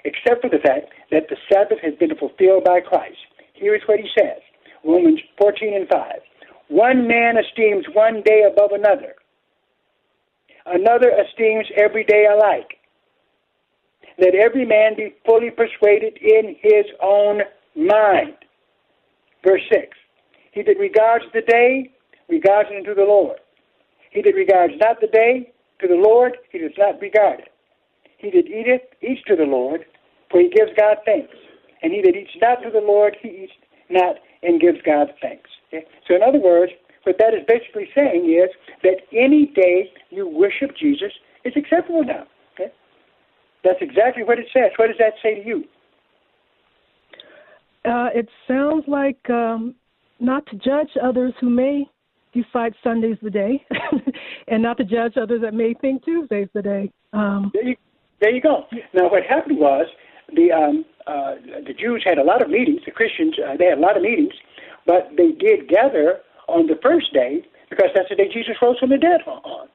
except for the fact that the Sabbath has been fulfilled by Christ. Here is what he says Romans 14 and 5. One man esteems one day above another, another esteems every day alike. Let every man be fully persuaded in his own mind. Verse 6 He that regards the day regards it unto the Lord. He that regards not the day to the Lord, he does not regard it. He that eateth eats to the Lord, for he gives God thanks. And he that eats not to the Lord, he eats not and gives God thanks. Okay? So, in other words, what that is basically saying is that any day you worship Jesus is acceptable now. That's exactly what it says. What does that say to you? Uh, it sounds like um, not to judge others who may decide Sunday's the day, and not to judge others that may think Tuesday's the day. Um, there, you, there you go. Now, what happened was the um, uh, the Jews had a lot of meetings. The Christians uh, they had a lot of meetings, but they did gather on the first day because that's the day Jesus rose from the dead on.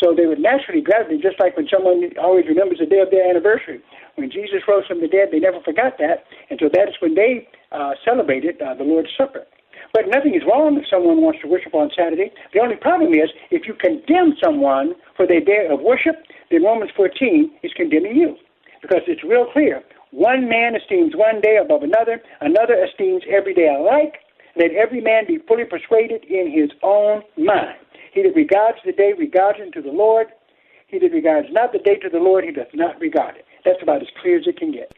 So they would naturally gravitate, just like when someone always remembers the day of their anniversary. When Jesus rose from the dead, they never forgot that, and so that is when they uh, celebrated uh, the Lord's Supper. But nothing is wrong if someone wants to worship on Saturday. The only problem is if you condemn someone for their day of worship, then Romans 14 is condemning you. Because it's real clear. One man esteems one day above another, another esteems every day alike. Let every man be fully persuaded in his own mind. He that regards the day regards it to the Lord. He that regards not the day to the Lord, he does not regard it. That's about as clear as it can get.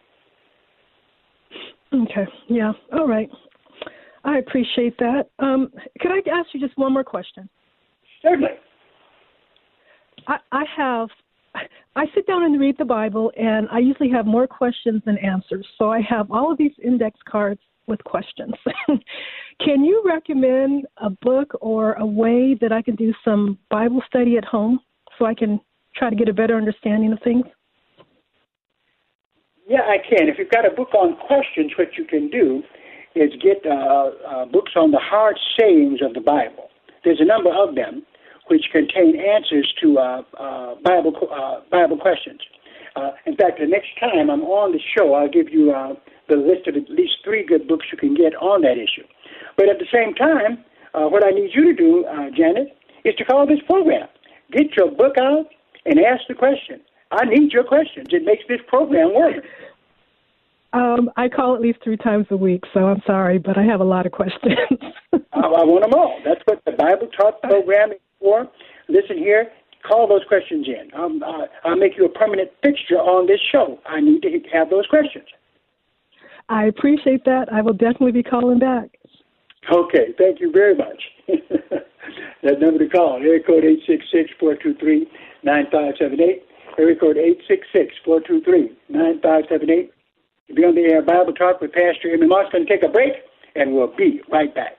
Okay. Yeah. All right. I appreciate that. Um, could I ask you just one more question? Certainly. I, I have. I sit down and read the Bible, and I usually have more questions than answers. So I have all of these index cards with questions. can you recommend a book or a way that I can do some Bible study at home so I can try to get a better understanding of things? Yeah, I can. If you've got a book on questions, what you can do is get uh, uh, books on the hard sayings of the Bible. There's a number of them which contain answers to uh, uh, Bible uh, Bible questions. Uh, in fact, the next time I'm on the show, I'll give you uh, the list of at least three good books you can get on that issue. But at the same time, uh, what I need you to do, uh, Janet, is to call this program. Get your book out and ask the question. I need your questions. It makes this program work. Um, I call at least three times a week, so I'm sorry, but I have a lot of questions. I, I want them all. That's what the Bible Talk program is for. Listen here, call those questions in. Um, uh, I'll make you a permanent fixture on this show. I need to have those questions. I appreciate that. I will definitely be calling back. Okay, thank you very much. that number to call, area code 866-423-9578, area code 866-423-9578. To be on the air Bible Talk with Pastor Emery Moss. Going to take a break, and we'll be right back.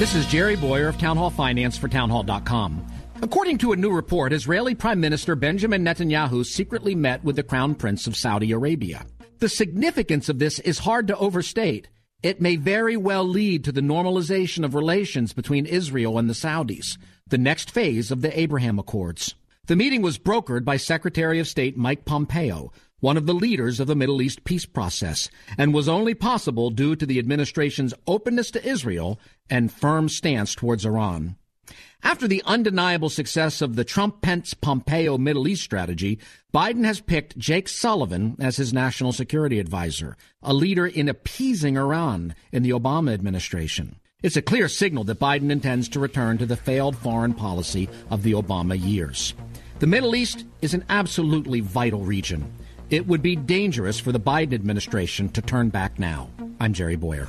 This is Jerry Bowyer of Town Hall Finance for townhall.com. According to a new report, Israeli Prime Minister Benjamin Netanyahu secretly met with the Crown Prince of Saudi Arabia. The significance of this is hard to overstate. It may very well lead to the normalization of relations between Israel and the Saudis, the next phase of the Abraham Accords. The meeting was brokered by Secretary of State Mike Pompeo, one of the leaders of the Middle East peace process, and was only possible due to the administration's openness to Israel and firm stance towards Iran. After the undeniable success of the Trump Pence Pompeo Middle East strategy, Biden has picked Jake Sullivan as his national security advisor, a leader in appeasing Iran in the Obama administration. It's a clear signal that Biden intends to return to the failed foreign policy of the Obama years. The Middle East is an absolutely vital region. It would be dangerous for the Biden administration to turn back now. I'm Jerry Bowyer.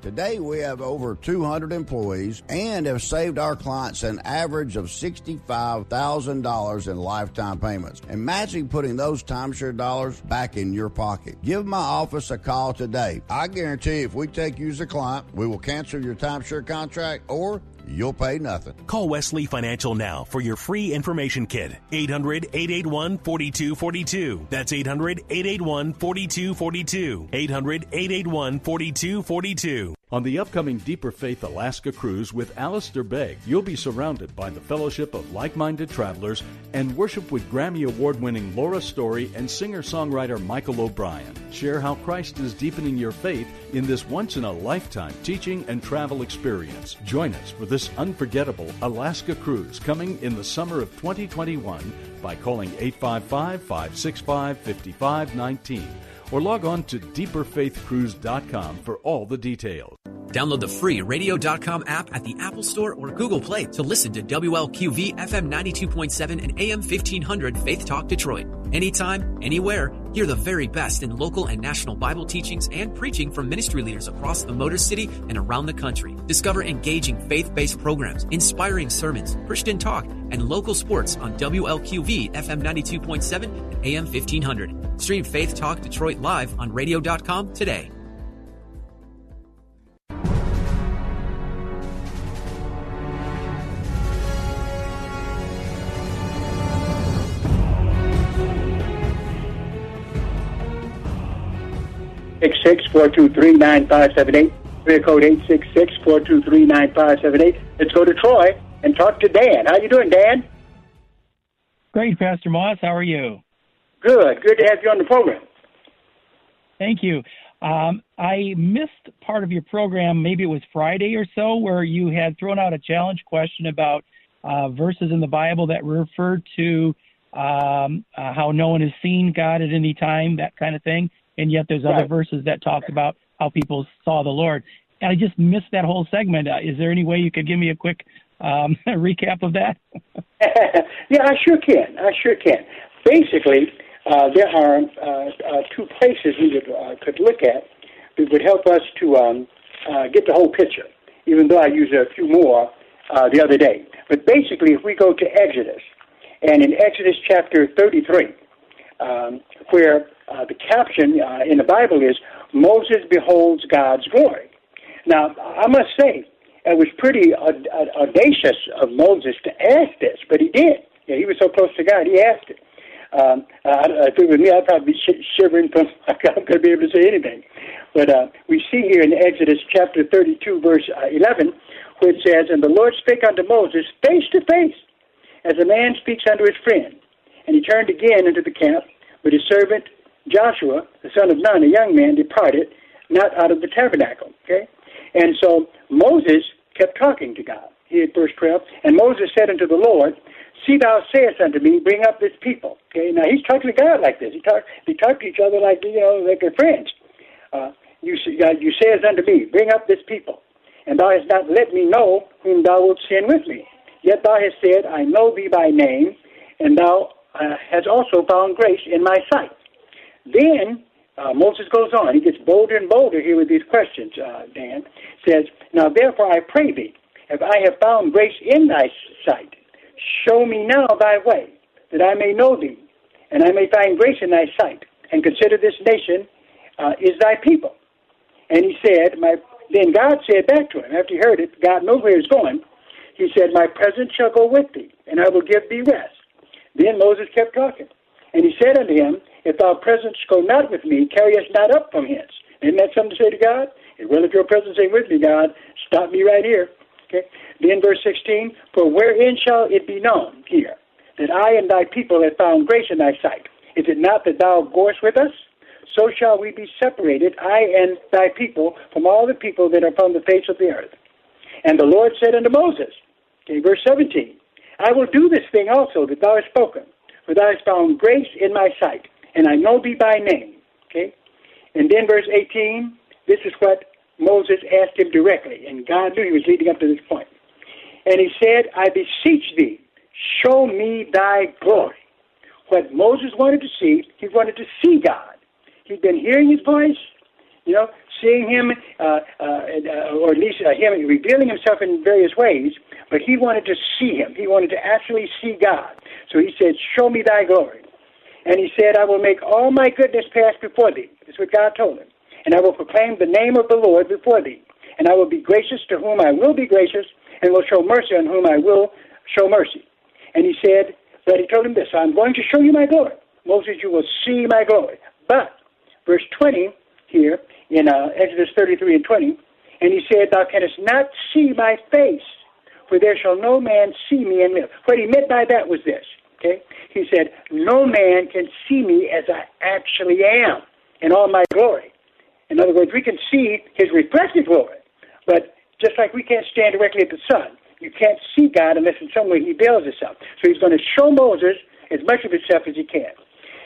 Today, we have over 200 employees and have saved our clients an average of $65,000 in lifetime payments. Imagine putting those timeshare dollars back in your pocket. Give my office a call today. I guarantee if we take you as a client, we will cancel your timeshare contract or You'll pay nothing. Call Wesley Financial now for your free information kit. 800 881 4242. That's 800 881 4242. 800 881 4242. On the upcoming Deeper Faith Alaska cruise with Alistair Begg, you'll be surrounded by the fellowship of like minded travelers and worship with Grammy Award winning Laura Story and singer songwriter Michael O'Brien. Share how Christ is deepening your faith in this once in a lifetime teaching and travel experience. Join us for this unforgettable Alaska cruise coming in the summer of 2021 by calling 855 565 5519 or log on to deeperfaithcruise.com for all the details. Download the free radio.com app at the Apple Store or Google Play to listen to WLQV FM 92.7 and AM 1500 Faith Talk Detroit. Anytime, anywhere, hear the very best in local and national Bible teachings and preaching from ministry leaders across the Motor City and around the country. Discover engaging faith-based programs, inspiring sermons, Christian talk, and local sports on WLQV FM 92.7 and AM 1500. Stream Faith Talk Detroit live on radio.com today. Six six four two three nine five seven eight. Area code eight six six four two three nine five seven eight. Let's go to Troy and talk to Dan. How you doing, Dan? Great, Pastor Moss. How are you? Good. Good to have you on the program. Thank you. Um, I missed part of your program. Maybe it was Friday or so, where you had thrown out a challenge question about uh, verses in the Bible that referred to um, uh, how no one has seen God at any time, that kind of thing. And yet there's other Right. verses that talk about how people saw the Lord. And I just missed that whole segment. Uh, is there any way you could give me a quick um, recap of that? yeah, I sure can. I sure can. Basically, uh, there are uh, uh, two places we would, uh, could look at that would help us to um, uh, get the whole picture, even though I used a few more uh, the other day. But basically, if we go to Exodus, and in Exodus chapter 33, um, where uh, the caption uh, in the Bible is Moses beholds God's glory. Now, I must say, it was pretty audacious of Moses to ask this, but he did. Yeah, he was so close to God, he asked it. Um, uh, if it was me, I'd probably be sh- shivering from I'm not going to be able to say anything. But uh, we see here in Exodus chapter 32, verse uh, 11, where it says, And the Lord spake unto Moses face to face, as a man speaks unto his friend. And he turned again into the camp, but his servant Joshua, the son of Nun, a young man, departed not out of the tabernacle. Okay? And so Moses kept talking to God. He had verse 12, and Moses said unto the Lord, See thou sayest unto me, bring up this people. Okay, now he's talking to God like this. He talk they talk to each other like you know, like they're friends. Uh, you uh, you sayest unto me, bring up this people, and thou hast not let me know whom thou wilt send with me. Yet thou hast said, I know thee by name, and thou uh, hast also found grace in my sight. Then uh, Moses goes on. He gets bolder and bolder here with these questions, uh, Dan. Says, Now therefore I pray thee, if I have found grace in thy sight, show me now thy way, that I may know thee, and I may find grace in thy sight, and consider this nation uh, is thy people. And he said, My then God said back to him, after he heard it, God knows where he's going. He said, My presence shall go with thee, and I will give thee rest. Then Moses kept talking. And he said unto him, If thou presence go not with me, carry us not up from hence. Isn't that something to say to God? And Well, if your presence ain't with me, God, stop me right here. Okay. Then verse 16, For wherein shall it be known here that I and thy people have found grace in thy sight? Is it not that thou goest with us? So shall we be separated, I and thy people, from all the people that are upon the face of the earth. And the Lord said unto Moses, okay, verse 17, I will do this thing also that thou hast spoken, for thou hast found grace in my sight, and I know thee by name. Okay? And then verse 18, this is what Moses asked him directly, and God knew he was leading up to this point. And he said, I beseech thee, show me thy glory. What Moses wanted to see, he wanted to see God. He'd been hearing his voice, you know, seeing him, uh, uh, uh, or at least uh, him revealing himself in various ways, but he wanted to see him. He wanted to actually see God. So he said, Show me thy glory. And he said, I will make all my goodness pass before thee. That's what God told him. And I will proclaim the name of the Lord before thee. And I will be gracious to whom I will be gracious, and will show mercy on whom I will show mercy. And he said, but he told him this, I'm going to show you my glory. Moses, you will see my glory. But, verse 20 here, in uh, Exodus 33 and 20, and he said, Thou canst not see my face, for there shall no man see me and live. What he meant by that was this, okay? He said, No man can see me as I actually am in all my glory. In other words, we can see his reflected glory, but just like we can't stand directly at the sun, you can't see God unless in some way he veils himself. So he's going to show Moses as much of himself as he can.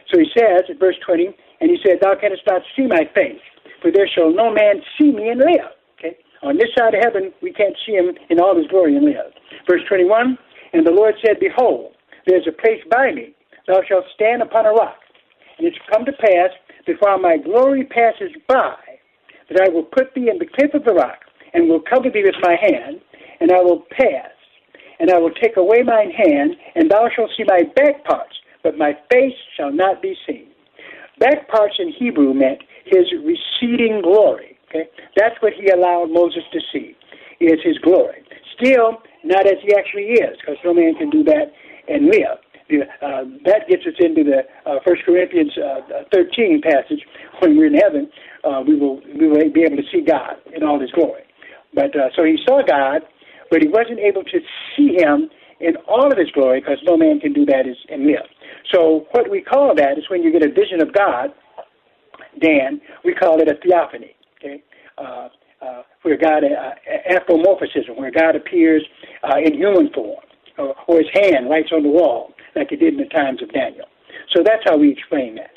So he says in verse 20, and he said, Thou canst not see my face, for there shall no man see me and live. Okay? On this side of heaven, we can't see him in all his glory and live. Verse 21, and the Lord said, Behold, there's a place by me. Thou shalt stand upon a rock. And it shall come to pass before my glory passes by, that I will put thee in the cliff of the rock, and will cover thee with my hand, and I will pass, and I will take away mine hand, and thou shalt see my back parts, but my face shall not be seen. Back parts in Hebrew meant his receding glory. Okay, that's what he allowed Moses to see, is his glory. Still, not as he actually is, because no man can do that and live. Uh, that gets us into the uh, 1 Corinthians uh, 13 passage. When we're in heaven, uh, we will we will be able to see God in all His glory. But uh, so he saw God, but he wasn't able to see Him in all of His glory because no man can do that and live. So what we call that is when you get a vision of God, Dan, we call it a theophany. Okay. Uh, uh, where God, uh, anthropomorphism, where God appears uh, in human form, or, or his hand writes on the wall like it did in the times of Daniel. So that's how we explain that.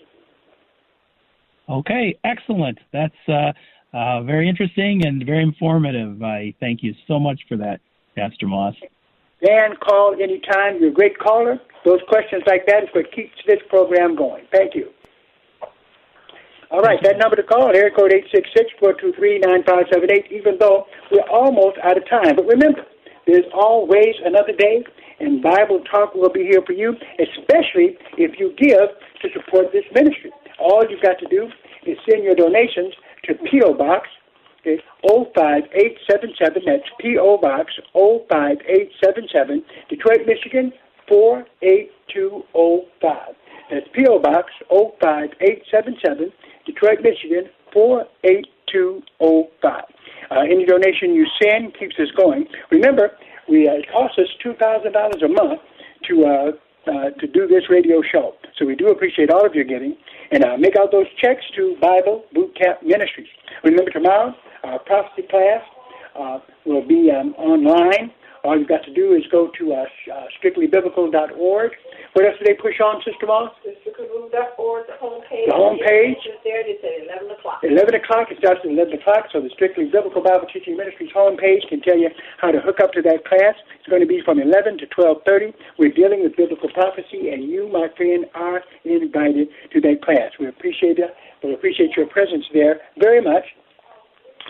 Okay, excellent. That's uh, uh, very interesting and very informative. I thank you so much for that, Pastor Moss. Dan, call anytime. You're a great caller. Those questions like that is what keeps this program going. Thank you. All right, that number to call, area code 866-423-9578, even though we're almost out of time. But remember, there's always another day, and Bible Talk will be here for you, especially if you give to support this ministry. All you've got to do is send your donations to P.O. Box okay, 05877. That's P.O. Box 05877, Detroit, Michigan 48205. That's P.O. Box 05877, Detroit, Michigan 48205. Uh, any donation you send keeps us going. Remember, we, uh, it costs us $2,000 a month to uh, uh, to do this radio show. So we do appreciate all of your giving. And uh, make out those checks to Bible Boot Camp Ministries. Remember, tomorrow, our prophecy class uh, will be um, online. All you've got to do is go to uh, uh, strictlybiblical.org. What else do they push on, Sister Moss? strictlybiblical.org, the homepage. The homepage. It's there. It's at 11 o'clock. 11 o'clock. It starts at 11 o'clock. So the Strictly Biblical Bible Teaching Ministries homepage can tell you how to hook up to that class. It's going to be from 11 to 12:30. We're dealing with biblical prophecy, and you, my friend, are invited to that class. We appreciate it. We appreciate your presence there very much.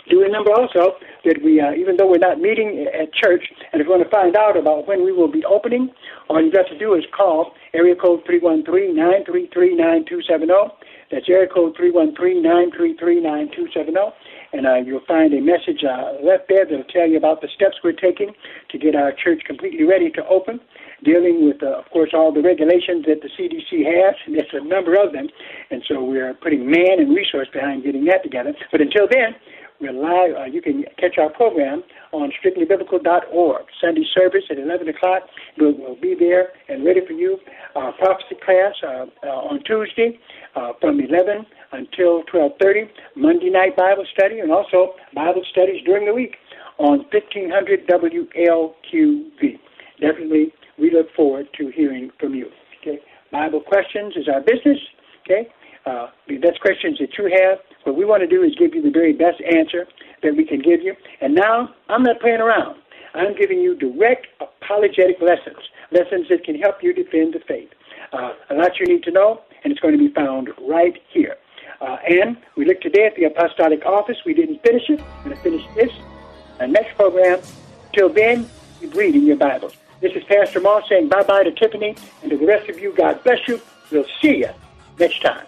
Do remember also that we, uh, even though we're not meeting at church, and if you want to find out about when we will be opening, all you've got to do is call area code 313-933-9270. That's area code 313-933-9270. And uh, you'll find a message uh, left there that'll tell you about the steps we're taking to get our church completely ready to open, dealing with, uh, of course, all the regulations that the CDC has. And there's a number of them. And so we're putting man and resource behind getting that together. But until then, we're live. Uh, you can catch our program on strictlybiblical.org. Sunday service at 11 o'clock. We'll, we'll be there and ready for you. Our prophecy class uh, uh, on Tuesday uh, from 11 until 12:30. Monday night Bible study and also Bible studies during the week on 1500 WLQV. Definitely, we look forward to hearing from you. Okay, Bible questions is our business. Okay, uh, that's questions that you have. What we want to do is give you the very best answer that we can give you. And now, I'm not playing around. I'm giving you direct apologetic lessons, lessons that can help you defend the faith. Uh, a lot you need to know, and it's going to be found right here. Uh, and we look today at the Apostolic Office. We didn't finish it. We're going to finish this. Our next program. Till then, keep reading your Bibles. This is Pastor Moss saying bye bye to Tiffany, and to the rest of you, God bless you. We'll see you next time.